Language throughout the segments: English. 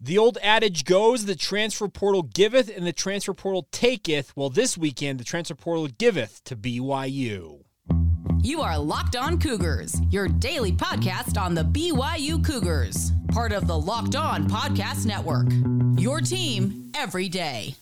The old adage goes the transfer portal giveth and the transfer portal taketh. Well, this weekend, the transfer portal giveth to BYU. You are Locked On Cougars, your daily podcast on the BYU Cougars, part of the Locked On Podcast Network. Your team every day.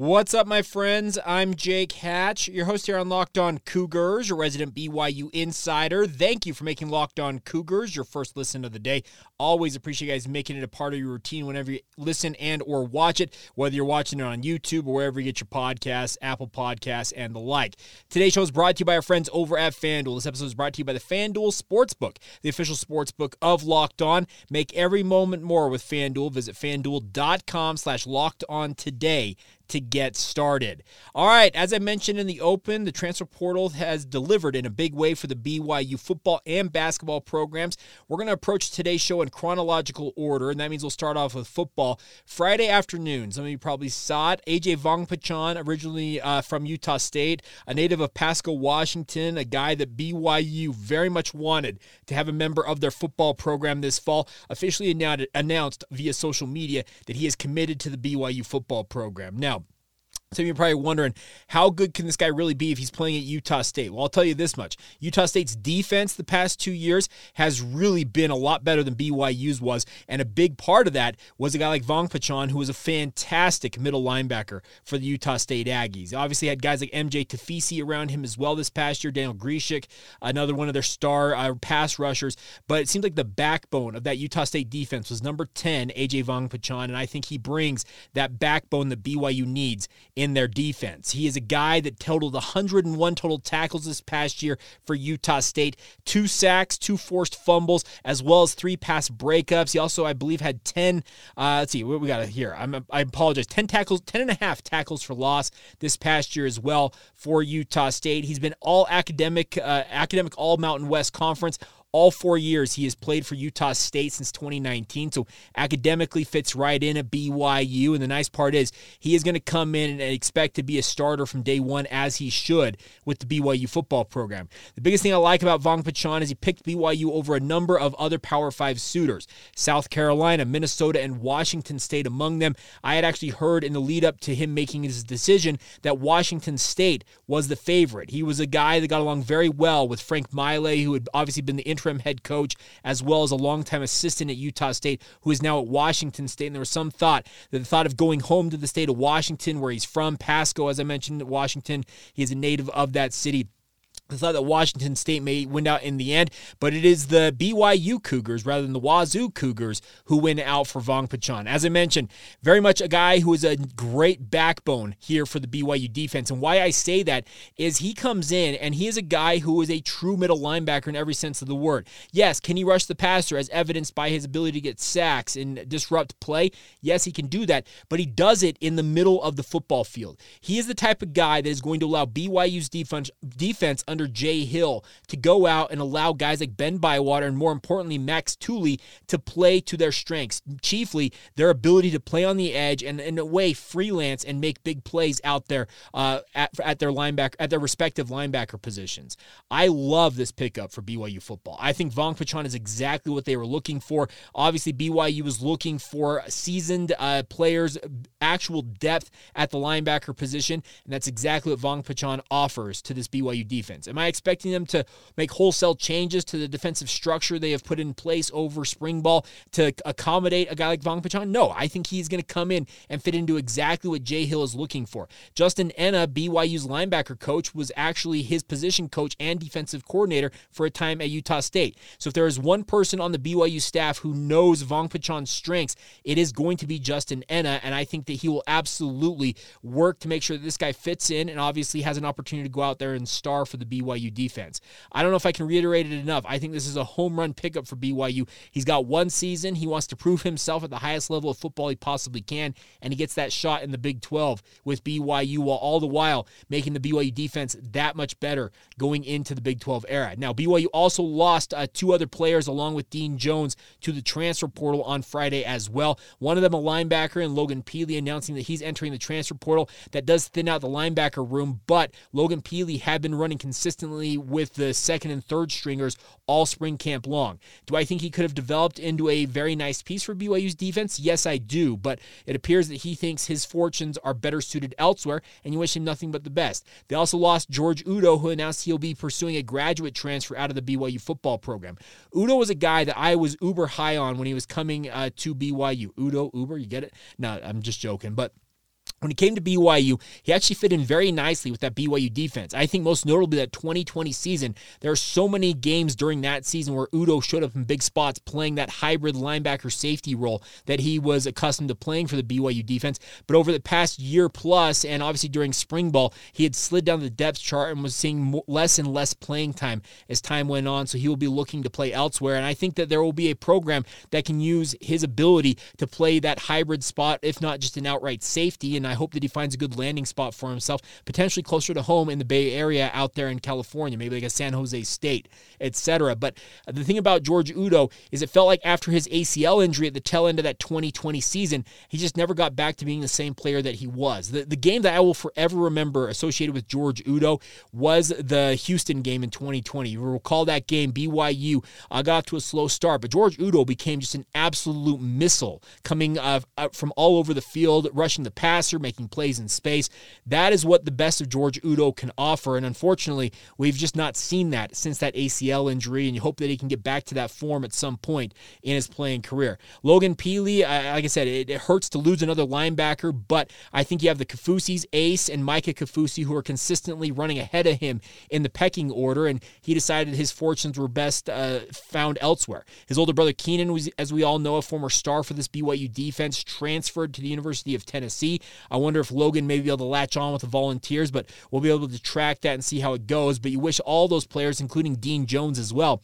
What's up, my friends? I'm Jake Hatch, your host here on Locked On Cougars, your resident BYU insider. Thank you for making Locked On Cougars your first listen of the day. Always appreciate you guys making it a part of your routine whenever you listen and or watch it, whether you're watching it on YouTube or wherever you get your podcasts, Apple Podcasts, and the like. Today's show is brought to you by our friends over at FanDuel. This episode is brought to you by the FanDuel Sportsbook, the official sportsbook of Locked On. Make every moment more with FanDuel. Visit FanDuel.com slash locked on today to get started. All right, as I mentioned in the open, the transfer portal has delivered in a big way for the BYU football and basketball programs. We're going to approach today's show in chronological order, and that means we'll start off with football. Friday afternoon, some of you probably saw it. AJ Vongphachanh, originally uh, from Utah State, a native of Pasco, Washington, a guy that BYU very much wanted to have a member of their football program this fall, officially announced via social media that he is committed to the BYU football program. Now, some of you are probably wondering how good can this guy really be if he's playing at Utah State? Well, I'll tell you this much: Utah State's defense the past two years has really been a lot better than BYU's was, and a big part of that was a guy like Vongphachanh, who was a fantastic middle linebacker for the Utah State Aggies. Obviously, had guys like MJ Tafisi around him as well this past year. Daniel Grzesiak, another one of their star uh, pass rushers, but it seems like the backbone of that Utah State defense was number ten, AJ Vongphachanh, and I think he brings that backbone that BYU needs in their defense. He is a guy that totaled 101 total tackles this past year for Utah State, two sacks, two forced fumbles, as well as three pass breakups. He also, I believe, had 10. Uh, let's see, what we got here. I'm, I apologize. 10 tackles, 10 and a half tackles for loss this past year as well for Utah State. He's been all academic, uh, academic all Mountain West Conference all four years he has played for Utah State since 2019, so academically fits right in at BYU. And the nice part is he is going to come in and expect to be a starter from day one, as he should with the BYU football program. The biggest thing I like about Vongphachanh is he picked BYU over a number of other Power Five suitors South Carolina, Minnesota, and Washington State among them. I had actually heard in the lead up to him making his decision that Washington State was the favorite. He was a guy that got along very well with Frank Maile, who had obviously been the interim head coach, as well as a longtime assistant at Utah State, who is now at Washington State. And there was some thought that the thought of going home to the state of Washington, where he's from, Pasco, as I mentioned, Washington, he is a native of that city I thought that Washington State may win out in the end, but it is the BYU Cougars rather than the Wazoo Cougars who win out for Vongphachanh. As I mentioned, very much a guy who is a great backbone here for the BYU defense. And why I say that is he comes in and he is a guy who is a true middle linebacker in every sense of the word. Yes, can he rush the passer as evidenced by his ability to get sacks and disrupt play? Yes, he can do that, but he does it in the middle of the football field. He is the type of guy that is going to allow BYU's defense defense under under Jay Hill to go out and allow guys like Ben Bywater and more importantly Max Tooley to play to their strengths, chiefly their ability to play on the edge and in a way freelance and make big plays out there uh, at, at their linebacker at their respective linebacker positions. I love this pickup for BYU football. I think Vongphachanh is exactly what they were looking for. Obviously, BYU was looking for seasoned uh, players, actual depth at the linebacker position, and that's exactly what Vongphachanh offers to this BYU defense. Am I expecting them to make wholesale changes to the defensive structure they have put in place over spring ball to accommodate a guy like Vongphachanh? No, I think he's going to come in and fit into exactly what Jay Hill is looking for. Justin Ena, BYU's linebacker coach, was actually his position coach and defensive coordinator for a time at Utah State. So if there is one person on the BYU staff who knows Vongphachanh's strengths, it is going to be Justin Ena, and I think that he will absolutely work to make sure that this guy fits in and obviously has an opportunity to go out there and star for the BYU defense. I don't know if I can reiterate it enough. I think this is a home run pickup for BYU. He's got one season. He wants to prove himself at the highest level of football he possibly can, and he gets that shot in the Big 12 with BYU while all the while making the BYU defense that much better going into the Big 12 era. Now, BYU also lost uh, two other players along with Dean Jones to the transfer portal on Friday as well. One of them a linebacker and Logan Pili announcing that he's entering the transfer portal. That does thin out the linebacker room, but Logan Pili had been running consistently with the second and third stringers all spring camp long. Do I think he could have developed into a very nice piece for BYU's defense? Yes, I do, but it appears that he thinks his fortunes are better suited elsewhere, and you wish him nothing but the best. They also lost George Udo, who announced he'll be pursuing a graduate transfer out of the BYU football program. Udo was a guy that I was uber high on when he was coming uh, to BYU. Udo, Uber, you get it? No, I'm just joking, but when he came to BYU, he actually fit in very nicely with that BYU defense. I think most notably that 2020 season, there are so many games during that season where Udo showed up in big spots playing that hybrid linebacker safety role that he was accustomed to playing for the BYU defense. But over the past year plus, and obviously during spring ball, he had slid down the depth chart and was seeing less and less playing time as time went on. So he will be looking to play elsewhere. And I think that there will be a program that can use his ability to play that hybrid spot, if not just an outright safety. And I hope that he finds a good landing spot for himself, potentially closer to home in the Bay Area out there in California, maybe like a San Jose State, etc. But the thing about George Udo is it felt like after his ACL injury at the tail end of that 2020 season, he just never got back to being the same player that he was. The, the game that I will forever remember associated with George Udo was the Houston game in 2020. You recall that game, BYU uh, got to a slow start, but George Udo became just an absolute missile coming uh, from all over the field, rushing the passer, making plays in space. That is what the best of George Udo can offer. And unfortunately, we've just not seen that since that ACL injury. And you hope that he can get back to that form at some point in his playing career. Logan Pili, like I said, it, it hurts to lose another linebacker, but I think you have the Kafusis, Ace, and Micah Kafusi, who are consistently running ahead of him in the pecking order. And he decided his fortunes were best uh, found elsewhere. His older brother Keenan was, as we all know, a former star for this BYU defense, transferred to the University of Tennessee. I wonder if Logan may be able to latch on with the Volunteers, but we'll be able to track that and see how it goes. But you wish all those players, including Dean Jones as well,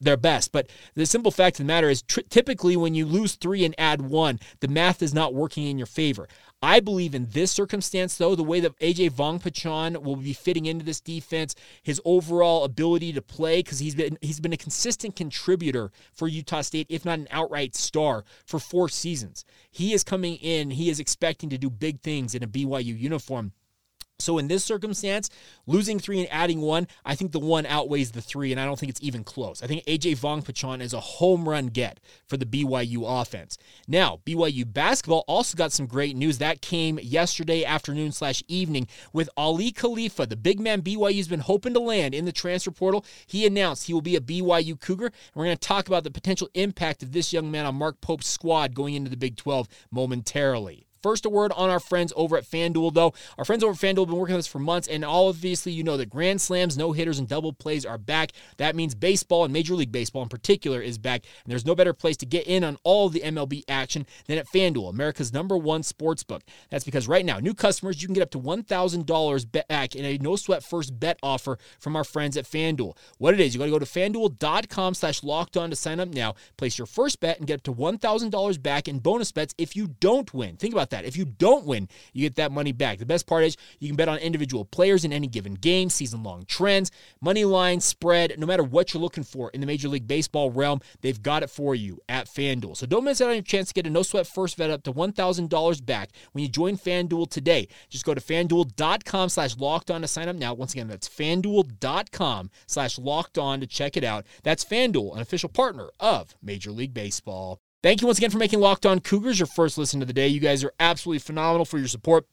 their best. But the simple fact of the matter is, tr- typically when you lose three and add one, the math is not working in your favor. I believe in this circumstance, though, the way that AJ Vongphachanh will be fitting into this defense, his overall ability to play, because he's been he's been a consistent contributor for Utah State, if not an outright star, for four seasons. He is coming in, he is expecting to do big things in a BYU uniform. So in this circumstance, losing three and adding one, I think the one outweighs the three, and I don't think it's even close. I think AJ Vongphachanh is a home run get for the BYU offense. Now, BYU basketball also got some great news that came yesterday afternoon slash evening with Aly Khalifa, the big man BYU's been hoping to land in the transfer portal. He announced he will be a BYU Cougar, and we're going to talk about the potential impact of this young man on Mark Pope's squad going into the Big 12 momentarily. First, a word on our friends over at FanDuel, though. Our friends over at FanDuel have been working with us for months, and all obviously, you know that grand slams, no hitters, and double plays are back. That means baseball and Major League Baseball in particular is back, and there's no better place to get in on all the MLB action than at FanDuel, America's number one sports book. That's because right now, new customers, you can get up to $1,000 back in a no sweat first bet offer from our friends at FanDuel. What it is, you got to go to fanduel.com slash locked on to sign up now, place your first bet, and get up to $1,000 back in bonus bets if you don't win. Think about that. If you don't win, you get that money back. The best part is you can bet on individual players in any given game, season long trends, money line, spread, no matter what you're looking for in the Major League Baseball realm, they've got it for you at FanDuel. So don't miss out on your chance to get a no sweat first bet up to $1,000 back when you join FanDuel today. Just go to fanduel.com slash locked on to sign up now. Once again, that's fanduel.com slash locked on to check it out. That's FanDuel, an official partner of Major League Baseball. Thank you once again for making Locked On Cougars your first listen of the day. You guys are absolutely phenomenal for your support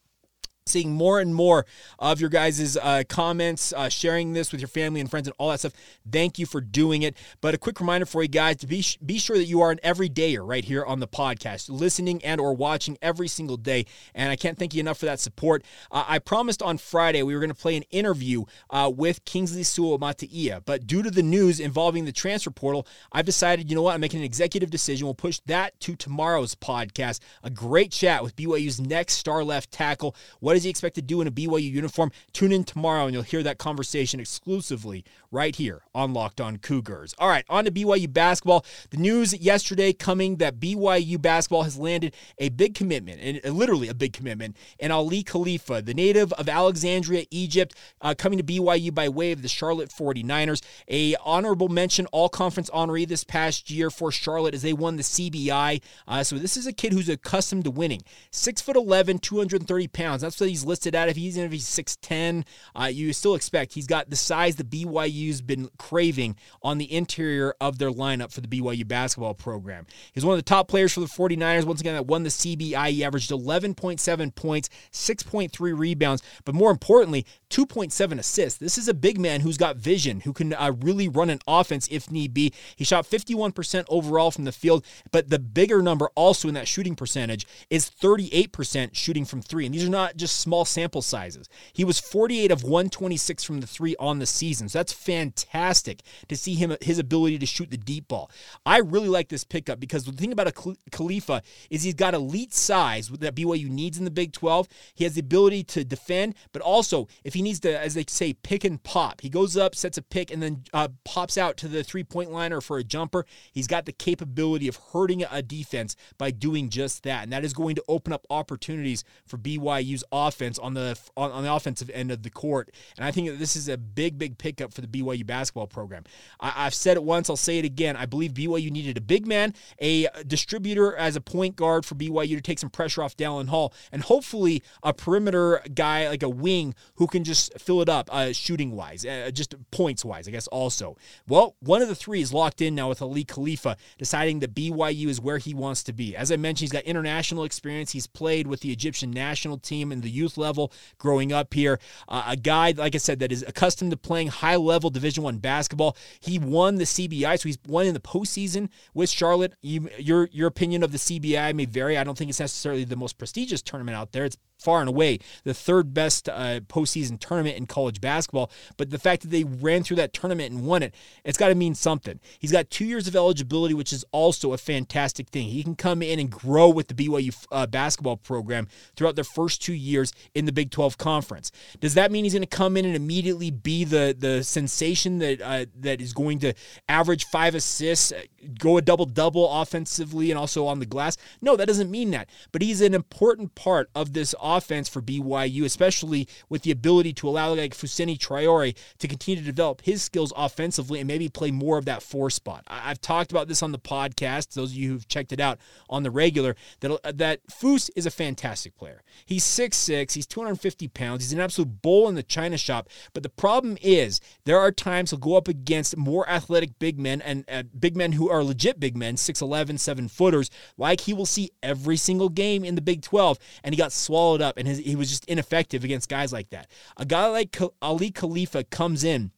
seeing more and more of your guys' uh, comments, uh, sharing this with your family and friends and all that stuff. Thank you for doing it. But a quick reminder for you guys to be be sure that you are an everydayer right here on the podcast, listening and or watching every single day. And I can't thank you enough for that support. Uh, I promised on Friday we were going to play an interview uh, with Kingsley Suamataia, but due to the news involving the transfer portal, I've decided, you know what, I'm making an executive decision. We'll push that to tomorrow's podcast. A great chat with BYU's next star left tackle. What does he expect to do in a BYU uniform? Tune in tomorrow and you'll hear that conversation exclusively right here on Locked On Cougars. All right, on to BYU basketball. The news yesterday coming that BYU basketball has landed a big commitment, and literally a big commitment, and Aly Khalifa, the native of Alexandria, Egypt, uh, coming to BYU by way of the Charlotte 49ers. A honorable mention All Conference honoree this past year for Charlotte as they won the CBI. Uh, so this is a kid who's accustomed to winning. Six foot 11, 230 pounds. That's what he's listed at. If he's even if he's 6'10, uh, you still expect he's got the size the BYU's been craving on the interior of their lineup for the BYU basketball program. He's one of the top players for the 49ers. Once again, that won the CBI. He averaged 11.7 points, 6.3 rebounds, but more importantly, 2.7 assists. This is a big man who's got vision, who can uh, really run an offense if need be. He shot 51% overall from the field, but the bigger number also in that shooting percentage is 38% shooting from three. And these are not just small sample sizes. He was 48 of 126 from the three on the season. So that's fantastic to see him his ability to shoot the deep ball. I really like this pickup because the thing about a Khalifa is he's got elite size that BYU needs in the Big 12. He has the ability to defend, but also if he needs to, as they say, pick and pop. He goes up, sets a pick, and then uh, pops out to the three point line or for a jumper. He's got the capability of hurting a defense by doing just that, and that is going to open up opportunities for BYU's offense on the on, on the offensive end of the court. And I think that this is a big, big pickup for the BYU basketball program. I, I've said it once, I'll say it again. I believe BYU needed a big man, a distributor as a point guard for BYU to take some pressure off Dallin Hall, and hopefully a perimeter guy like a wing who can just fill it up uh, shooting wise, uh, just points wise, I guess also. Well, one of the three is locked in now with Aly Khalifa, deciding that BYU is where he wants to be. As I mentioned, he's got international experience. He's played with the Egyptian national team in the youth level growing up here. Uh, a guy, like I said, that is accustomed to playing high level Division One basketball. He won the CBI, so he's won in the postseason with Charlotte. You, your your opinion of the CBI may vary. I don't think it's necessarily the most prestigious tournament out there. It's far and away the third best uh, postseason tournament in college basketball. But the fact that they ran through that tournament and won it, it's got to mean something. He's got two years of eligibility, which is also a fantastic thing. He can come in and grow with the BYU uh, basketball program throughout their first two years in the Big 12 conference. Does that mean he's going to come in and immediately be the the sensation that uh, that is going to average five assists, go a double double offensively and also on the glass? No, that doesn't mean that. But he's an important part of this offense for BYU, especially with the ability to allow like Fousseyni Traore to continue to develop his skills offensively and maybe play more of that four spot. I've talked about this on the podcast. Those of you who've checked it out on the regular, that that Foos is a fantastic player. He's 6'6", he's 250 pounds, he's an absolute bull in the china shop. But the problem is there are times he'll go up against more athletic big men and uh, big men who are legit big men, 6'11", 7 footers, like he will see every single game in the Big 12, and he got swallowed up, and his, he was just ineffective against guys like that. A guy like Aly Khalifa comes in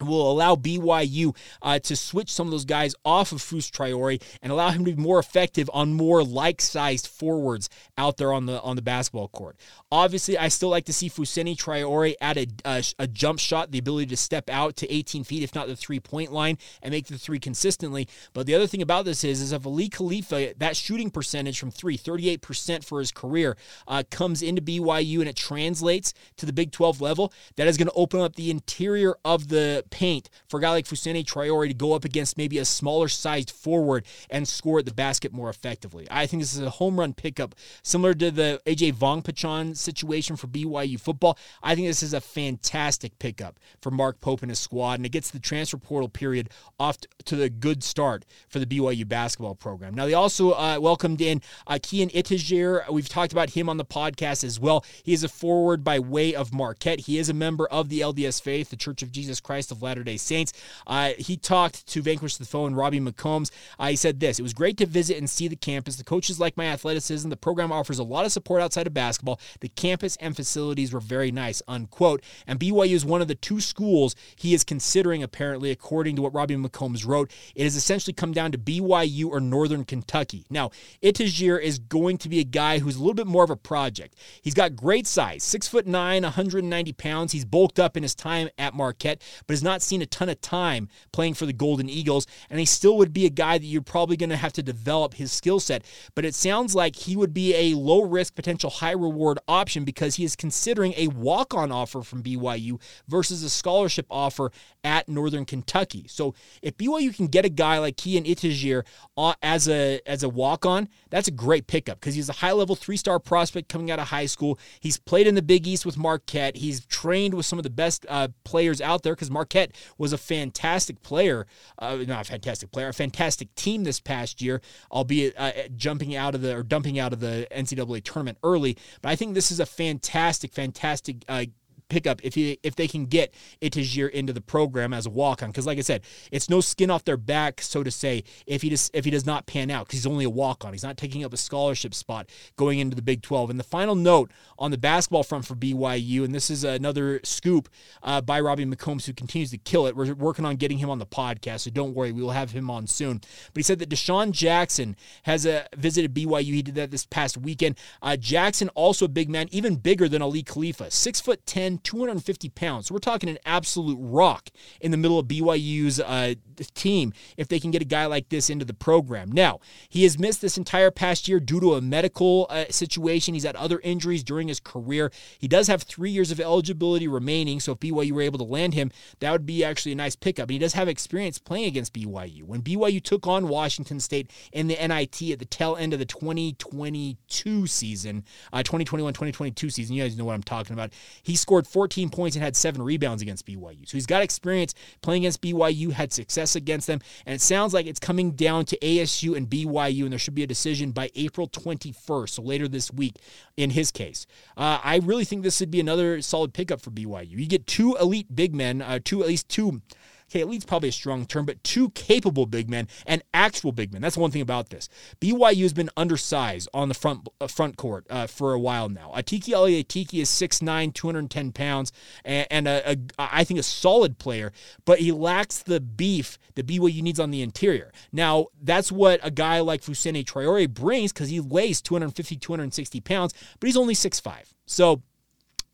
will allow BYU uh, to switch some of those guys off of Fus Traore and allow him to be more effective on more like-sized forwards out there on the on the basketball court. Obviously, I still like to see Fousseyni Traore add a, a, a, jump shot, the ability to step out to 18 feet, if not the three-point line, and make the three consistently. But the other thing about this is, is if Aly Khalifa, that shooting percentage from three, 38% for his career, uh, comes into BYU and it translates to the Big 12 level, that is going to open up the interior of the paint for a guy like Fousseyni Traore to go up against maybe a smaller sized forward and score at the basket more effectively. I think this is a home run pickup, similar to the AJ Vongphachanh situation for BYU football. I think this is a fantastic pickup for Mark Pope and his squad, and it gets the transfer portal period off to the good start for the BYU basketball program. Now, they also uh, welcomed in uh, Keeyan. We've talked about him on the podcast as well. He is a forward by way of Marquette. He is a member of the LDS Faith, the Church of Jesus Christ of Latter day Saints. Uh, he talked to Vanquish the Foe and Robbie McCombs. Uh, he said this It was great to visit and see the campus. The coaches like my athleticism. The program offers a lot of support outside of basketball. The campus and facilities were very nice, unquote. And BYU is one of the two schools he is considering, apparently, according to what Robbie McCombs wrote. It has essentially come down to BYU or Northern Kentucky. Now, Itejere is going to be a guy who's a little bit more of a project. He's got great size, six foot nine, 190 pounds. He's bulked up in his time at Marquette, but his not seen a ton of time playing for the Golden Eagles, and he still would be a guy that you're probably going to have to develop his skill set. But it sounds like he would be a low risk, potential high reward option because he is considering a walk on offer from BYU versus a scholarship offer at Northern Kentucky. So if BYU can get a guy like Keeyan Itejere uh, as a as a walk on, that's a great pickup because he's a high level three star prospect coming out of high school. He's played in the Big East with Marquette. He's trained with some of the best uh, players out there because Marquette was a fantastic player, uh, not a fantastic player, a fantastic team this past year, albeit uh, jumping out of the or dumping out of the NCAA tournament early. But I think this is a fantastic, fantastic uh, pickup if he if they can get Itejere into the program as a walk on. Because like I said, it's no skin off their back, so to say, if he just if he does not pan out because he's only a walk on. He's not taking up a scholarship spot going into the Big 12. And the final note on the basketball front for BYU, and this is another scoop uh, by Robbie McCombs who continues to kill it. We're working on getting him on the podcast, so don't worry, we will have him on soon. But he said that Dishon Jackson has uh, visited BYU. He did that this past weekend. Uh, Jackson also a big man, even bigger than Aly Khalifa, six foot ten, 250 pounds. So we're talking an absolute rock in the middle of BYU's uh, team if they can get a guy like this into the program. Now, he has missed this entire past year due to a medical uh, situation. He's had other injuries during his career. He does have three years of eligibility remaining. So if BYU were able to land him, that would be actually a nice pickup. And he does have experience playing against BYU. When BYU took on Washington State in the NIT at the tail end of the 2022 season, uh, 2021 2022 season, you guys know what I'm talking about. He scored 14 points and had seven rebounds against BYU. So he's got experience playing against BYU, had success against them, and it sounds like it's coming down to ASU and BYU, and there should be a decision by April 21st, so later this week in his case. Uh, I really think this would be another solid pickup for BYU. You get two elite big men, uh, two at least two okay, elite's probably a strong term, but two capable big men and actual big men. That's one thing about this. BYU has been undersized on the front uh, front court uh, for a while now. Atiki Ally Atiki is 6'9", 210 pounds, and, and a, a, I think a solid player, but he lacks the beef that BYU needs on the interior. Now, that's what a guy like Fousseyni Traore brings because he weighs 250, 260 pounds, but he's only 6'5". So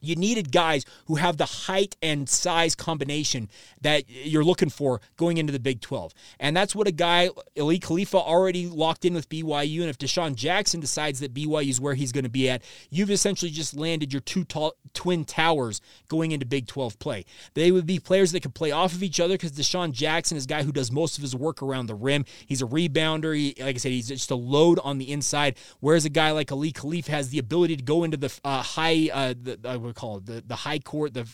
you needed guys who have the height and size combination that you're looking for going into the Big 12. And that's what a guy, Aly Khalifa, already locked in with BYU. And if Dishon Jackson decides that BYU is where he's going to be at, you've essentially just landed your two tall, twin towers going into Big 12 play. They would be players that could play off of each other because Dishon Jackson is a guy who does most of his work around the rim. He's a rebounder. He, like I said, he's just a load on the inside. Whereas a guy like Aly Khalifa has the ability to go into the uh, high, uh, the, uh, we call it the, the high court, the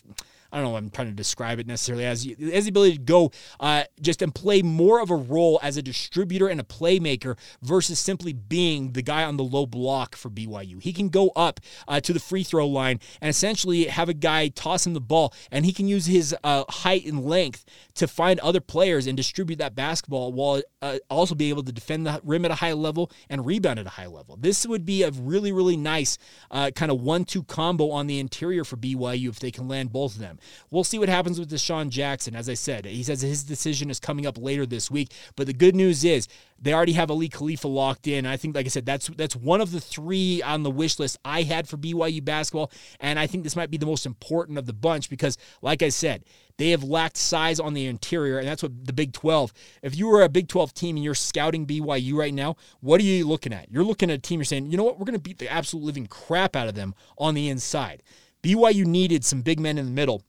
I don't know I'm trying to describe it necessarily as as the ability to go uh, just and play more of a role as a distributor and a playmaker versus simply being the guy on the low block for BYU. He can go up uh, to the free throw line and essentially have a guy toss him the ball, and he can use his uh, height and length to find other players and distribute that basketball while uh, also be able to defend the rim at a high level and rebound at a high level. This would be a really really nice uh, kind of one-two combo on the interior for BYU if they can land both of them. We'll see what happens with Dishon Jackson. As I said, he says his decision is coming up later this week. But the good news is they already have Aly Khalifa locked in. I think, like I said, that's that's one of the three on the wish list I had for BYU basketball, and I think this might be the most important of the bunch because, like I said, they have lacked size on the interior, and that's what the Big 12. If you were a Big 12 team and you're scouting BYU right now, what are you looking at? You're looking at a team. You're saying, you know what, we're going to beat the absolute living crap out of them on the inside. BYU needed some big men in the middle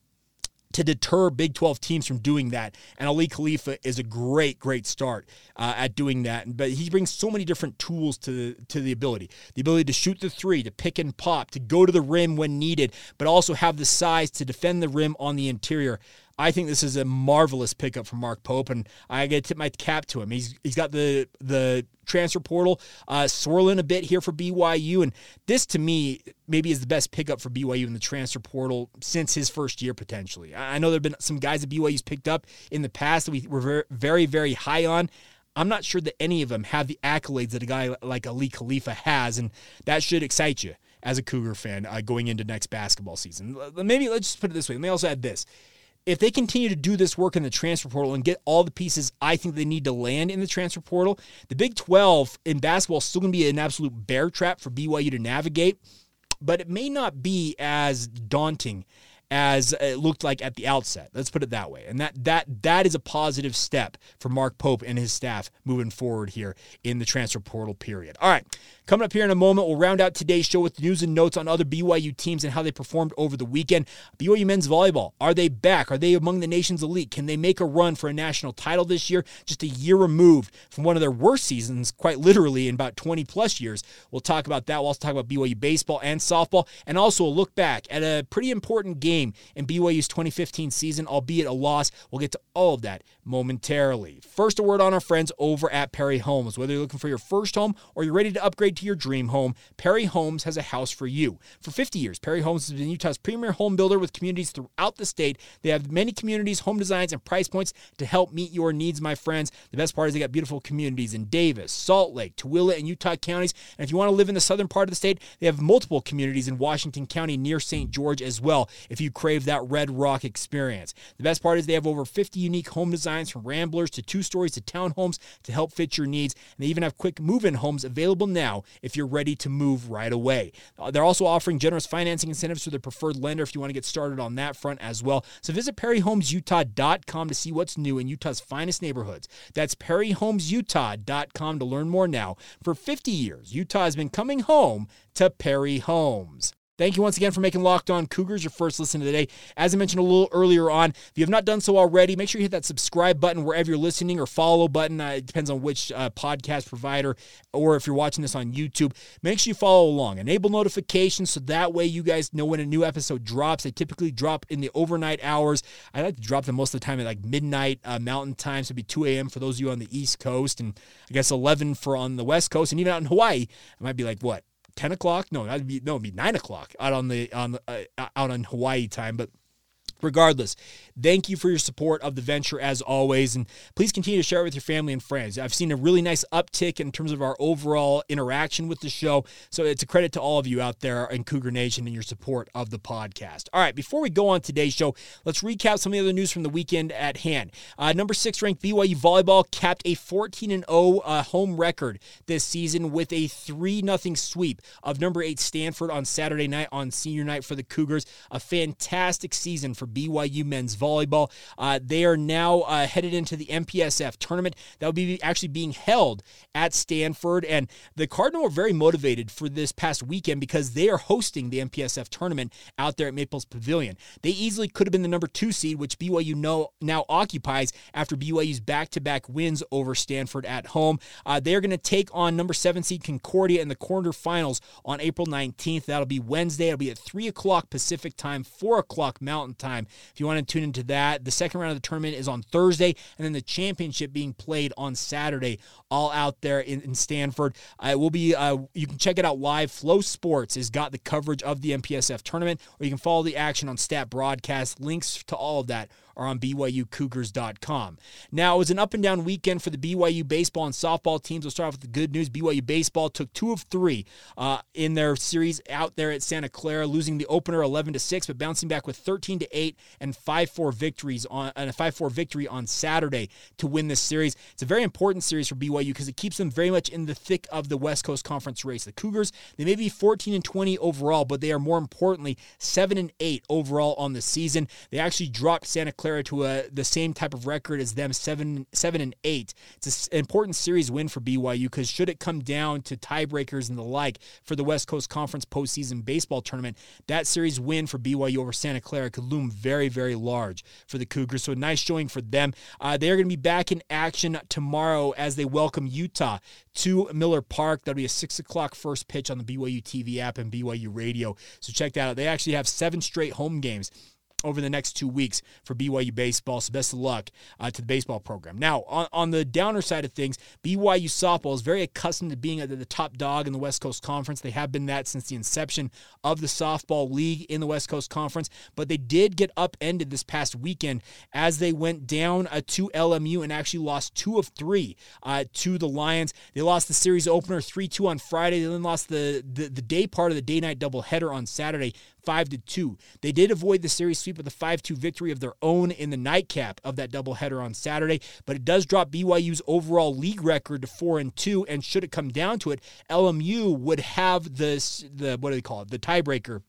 to deter Big 12 teams from doing that. And Aly Khalifa is a great, great start uh, at doing that. But he brings so many different tools to, to the ability the ability to shoot the three, to pick and pop, to go to the rim when needed, but also have the size to defend the rim on the interior. I think this is a marvelous pickup from Mark Pope, and I got to tip my cap to him. He's he's got the the transfer portal uh, swirling a bit here for BYU, and this to me maybe is the best pickup for BYU in the transfer portal since his first year potentially. I know there've been some guys that BYU's picked up in the past that we were very very high on. I'm not sure that any of them have the accolades that a guy like Aly Khalifa has, and that should excite you as a Cougar fan uh, going into next basketball season. Maybe let's just put it this way. Let me also add this if they continue to do this work in the transfer portal and get all the pieces I think they need to land in the transfer portal, the Big 12 in basketball is still going to be an absolute bear trap for BYU to navigate, but it may not be as daunting as it looked like at the outset. Let's put it that way. And that that that is a positive step for Mark Pope and his staff moving forward here in the transfer portal period. All right. Coming up here in a moment, we'll round out today's show with news and notes on other BYU teams and how they performed over the weekend. BYU men's volleyball, are they back? Are they among the nation's elite? Can they make a run for a national title this year? Just a year removed from one of their worst seasons, quite literally in about 20 plus years. We'll talk about that. We'll also talk about BYU baseball and softball, and also a look back at a pretty important game in BYU's 2015 season, albeit a loss. We'll get to all of that momentarily. First, a word on our friends over at Perry Homes. Whether you're looking for your first home or you're ready to upgrade to your dream home, Perry Homes has a house for you. For 50 years, Perry Homes has been Utah's premier home builder with communities throughout the state. They have many communities, home designs, and price points to help meet your needs, my friends. The best part is they got beautiful communities in Davis, Salt Lake, Tooele, and Utah counties. And if you want to live in the southern part of the state, they have multiple communities in Washington County near St. George as well if you crave that Red Rock experience. The best part is they have over 50 unique home designs from ramblers to two stories to townhomes to help fit your needs. And they even have quick move in homes available now if you're ready to move right away. Uh, they're also offering generous financing incentives to their preferred lender if you want to get started on that front as well. So visit perryhomesutah.com to see what's new in Utah's finest neighborhoods. That's perryhomesutah.com to learn more now. For 50 years, Utah has been coming home to Perry Homes. Thank you once again for making Locked On Cougars your first listen of the day. As I mentioned a little earlier on, if you have not done so already, make sure you hit that subscribe button wherever you're listening or follow button. Uh, it depends on which uh, podcast provider or if you're watching this on YouTube. Make sure you follow along. Enable notifications so that way you guys know when a new episode drops. They typically drop in the overnight hours. I like to drop them most of the time at like midnight uh, Mountain Time, so it'd be 2 a.m. for those of you on the East Coast, and I guess 11 for on the West Coast, and even out in Hawaii, it might be like what 10 o'clock. No, that'd be no, it'd be nine o'clock out on the on uh, out on Hawaii time. But regardless, thank you for your support of the venture as always. And please continue to share it with your family and friends. I've seen a really nice uptick in terms of our overall interaction with the show. So it's a credit to all of you out there in Cougar Nation and your support of the podcast. All right, before we go on today's show, let's recap some of the other news from the weekend at hand. Uh, number six ranked BYU Volleyball capped a 14 and 0 uh, home record this season with a 3 0 sweep of number eight Stanford on Saturday night on senior night for the Cougars. A fantastic season for BYU men's volleyball. Uh, they are now uh, headed into the MPSF tournament that will be actually being held at Stanford. And the Cardinal are very motivated for this past weekend because they are hosting the MPSF tournament out there at Maples Pavilion. They easily could have been the number two seed, which BYU know, now occupies after BYU's back to back wins over Stanford at home. Uh, they are going to take on number seven seed Concordia in the quarterfinals on April 19th. That'll be Wednesday. It'll be at 3 o'clock Pacific time, 4 o'clock Mountain time. If you want to tune into that, the second round of the tournament is on Thursday, and then the championship being played on Saturday, all out there in, in Stanford. It will be, uh, you can check it out live. FloSports has got the coverage of the MPSF tournament, or you can follow the action on Stat Broadcast. Links to all of that are on BYUCougars.com. Now, it was an up and down weekend for the BYU baseball and softball teams. We'll start off with the good news. BYU baseball took two of three uh, in their series out there at Santa Clara, losing the opener 11 to 6, but bouncing back with 13 to 8 and 5 4 victories on and a 5 4 victory on Saturday to win this series. It's a very important series for BYU because it keeps them very much in the thick of the West Coast Conference race. The Cougars, they may be 14 and 20 overall, but they are more importantly 7 and 8 overall on the season. They actually dropped Santa Clara to a, the same type of record as them, seven seven and eight. It's an important series win for BYU because should it come down to tiebreakers and the like for the West Coast Conference postseason baseball tournament, that series win for BYU over Santa Clara could loom very very large for the Cougars. So a nice showing for them. Uh, they are going to be back in action tomorrow as they welcome Utah to Miller Park. That'll be a six o'clock first pitch on the BYU TV app and BYU Radio. So check that out. They actually have seven straight home games over the next two weeks for BYU baseball. So best of luck uh, to the baseball program. Now, on, on the downer side of things, BYU softball is very accustomed to being the, top dog in the West Coast Conference. They have been that since the inception of the softball league in the West Coast Conference, but they did get upended this past weekend as they went down uh, to LMU and actually lost two of three uh, to the Lions. They lost the series opener 3 2 on Friday. They then lost the, the, the day part of the day night doubleheader on Saturday, 5 to 2. They did avoid the series sweep with a 5 2 victory of their own in the nightcap of that doubleheader on Saturday, but it does drop BYU's overall league record to 4 and 2. And should it come down to it, LMU would have this, the, what do they call it, the tiebreaker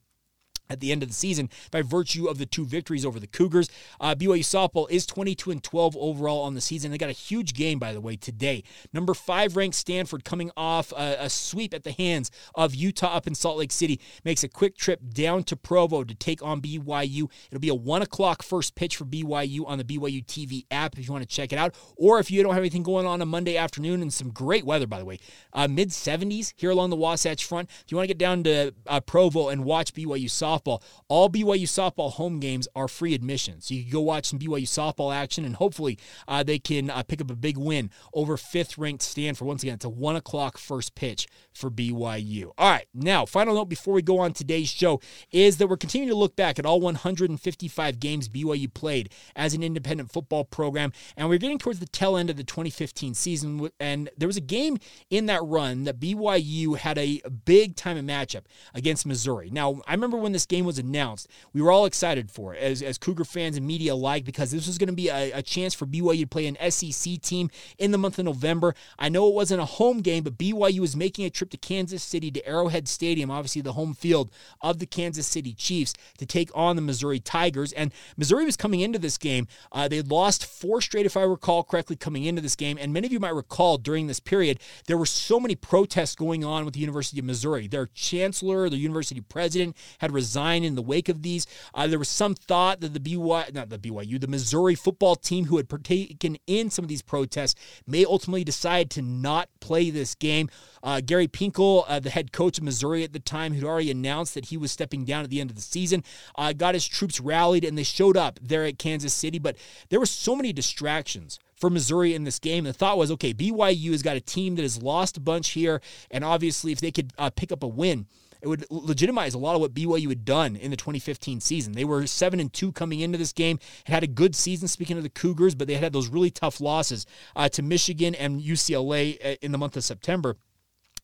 at the end of the season by virtue of the two victories over the Cougars. Uh, BYU softball is 22 and 12 overall on the season. They got a huge game, by the way, today. Number five ranked Stanford coming off a, a, sweep at the hands of Utah up in Salt Lake City makes a quick trip down to Provo to take on BYU. It'll be a one o'clock first pitch for BYU on the BYU TV app if you want to check it out, or if you don't have anything going on a Monday afternoon and some great weather, by the way, uh, mid 70s here along the Wasatch Front. If you want to get down to uh, Provo and watch BYU softball softball. All BYU softball home games are free admission. So you can go watch some BYU softball action, and hopefully uh, they can uh, pick up a big win over fifth ranked Stanford. Once again, it's a one o'clock first pitch for BYU. All right, now, final note before we go on today's show is that we're continuing to look back at all 155 games BYU played as an independent football program, and we're getting towards the tail end of the 2015 season. And there was a game in that run that BYU had a big time of matchup against Missouri. Now, I remember when this game was announced, we were all excited for it as, as Cougar fans and media alike because this was going to be a, a chance for BYU to play an SEC team in the month of November. I know it wasn't a home game, but BYU was making a trip to Kansas City to Arrowhead Stadium, obviously the home field of the Kansas City Chiefs, to take on the Missouri Tigers. And Missouri was coming into this game. Uh, they lost four straight, if I recall correctly, coming into this game. And many of you might recall during this period, there were so many protests going on with the University of Missouri. Their chancellor, the university president, had resigned resign in the wake of these. Uh, there was some thought that the BYU, not the BYU, the Missouri football team who had partaken in some of these protests may ultimately decide to not play this game. Uh, Gary Pinkel, uh, the head coach of Missouri at the time, who'd already announced that he was stepping down at the end of the season, uh, got his troops rallied and they showed up there at Kansas City. But there were so many distractions for Missouri in this game. The thought was, okay, BYU has got a team that has lost a bunch here, and obviously, if they could uh, pick up a win, it would legitimize a lot of what BYU had done in the 2015 season. They were seven and two coming into this game, had a good season. Speaking of the Cougars, but they had those really tough losses uh, to Michigan and UCLA uh, in the month of September.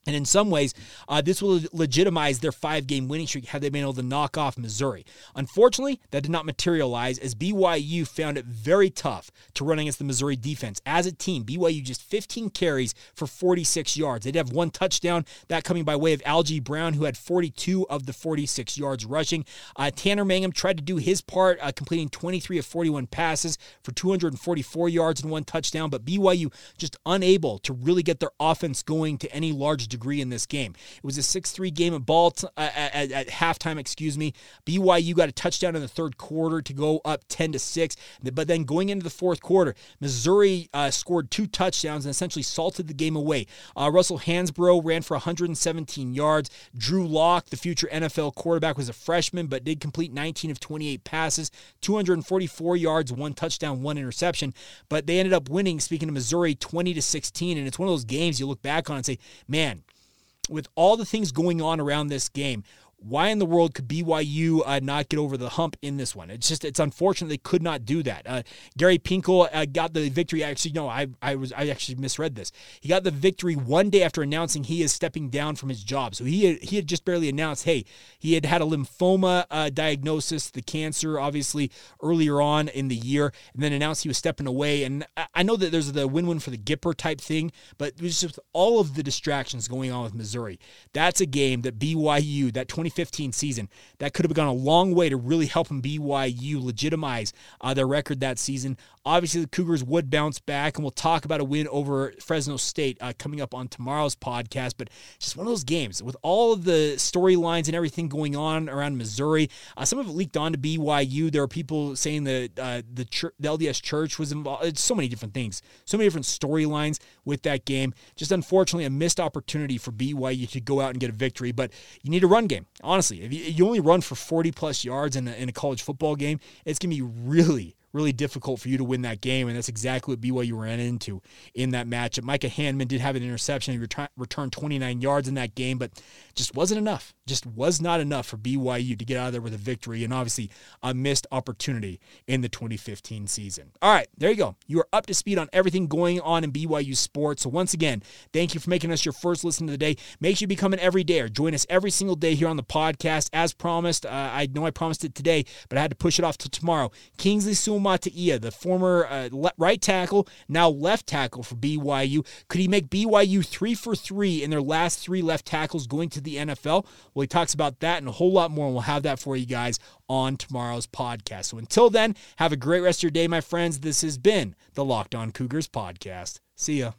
And in some ways, uh, this will legitimize their five game winning streak had they been able to knock off Missouri. Unfortunately, that did not materialize as BYU found it very tough to run against the Missouri defense. As a team, BYU just 15 carries for 46 yards. They did have one touchdown, that coming by way of Algie Brown, who had 42 of the 46 yards rushing. Uh, Tanner Mangum tried to do his part, uh, completing 23 of 41 passes for 244 yards and one touchdown, but BYU just unable to really get their offense going to any large degree in this game. It was a 6 3 game at, ball t- uh, at, at, halftime, excuse me. BYU got a touchdown in the third quarter to go up 10 to 6. But then going into the fourth quarter, Missouri uh, scored two touchdowns and essentially salted the game away. Uh, Russell Hansbrough ran for 117 yards. Drew Lock, the future NFL quarterback, was a freshman but did complete 19 of 28 passes, 244 yards, one touchdown, one interception. But they ended up winning, speaking of Missouri, 20 to 16. And it's one of those games you look back on and say, man, with all the things going on around this game, why in the world could BYU uh, not get over the hump in this one? It's just it's unfortunate they could not do that. Uh, Gary Pinkel uh, got the victory. Actually, no, I I was I actually misread this. He got the victory one day after announcing he is stepping down from his job. So he had, he had just barely announced, hey, he had had a lymphoma uh, diagnosis, the cancer, obviously earlier on in the year, and then announced he was stepping away. And I, I know that there's the win-win for the Gipper type thing, but it was just all of the distractions going on with Missouri. That's a game that BYU that 20 2015 season. That could have gone a long way to really help helping BYU legitimize uh, their record that season. Obviously, the Cougars would bounce back, and we'll talk about a win over Fresno State uh, coming up on tomorrow's podcast. But just one of those games with all of the storylines and everything going on around Missouri. Uh, some of it leaked on to BYU. There are people saying that uh, the, church, the LDS Church was involved. It's so many different things, so many different storylines with that game. Just unfortunately, a missed opportunity for BYU to go out and get a victory. But you need a run game. Honestly, if you, you only run for 40 plus yards in a, in a college football game, it's going to be really, really difficult for you to win that game. And that's exactly what BYU ran into in that matchup. Micah Hannemann did have an interception. Ret- returned 29 yards in that game, but just wasn't enough. Just was not enough for BYU to get out of there with a victory and obviously a missed opportunity in the 2015 season. All right, there you go. You are up to speed on everything going on in BYU sports. So once again, thank you for making us your first listen of the day. Make sure you become an everydayer. Join us every single day here on the podcast. As promised, uh, I know I promised it today, but I had to push it off to tomorrow. Kingsley Sewell Mataia, the former uh, le- right tackle, now left tackle for BYU. Could he make BYU three for three in their last three left tackles going to the NFL? Well, he talks about that and a whole lot more, and we'll have that for you guys on tomorrow's podcast. So until then, have a great rest of your day, my friends. This has been the Locked On Cougars podcast. See ya.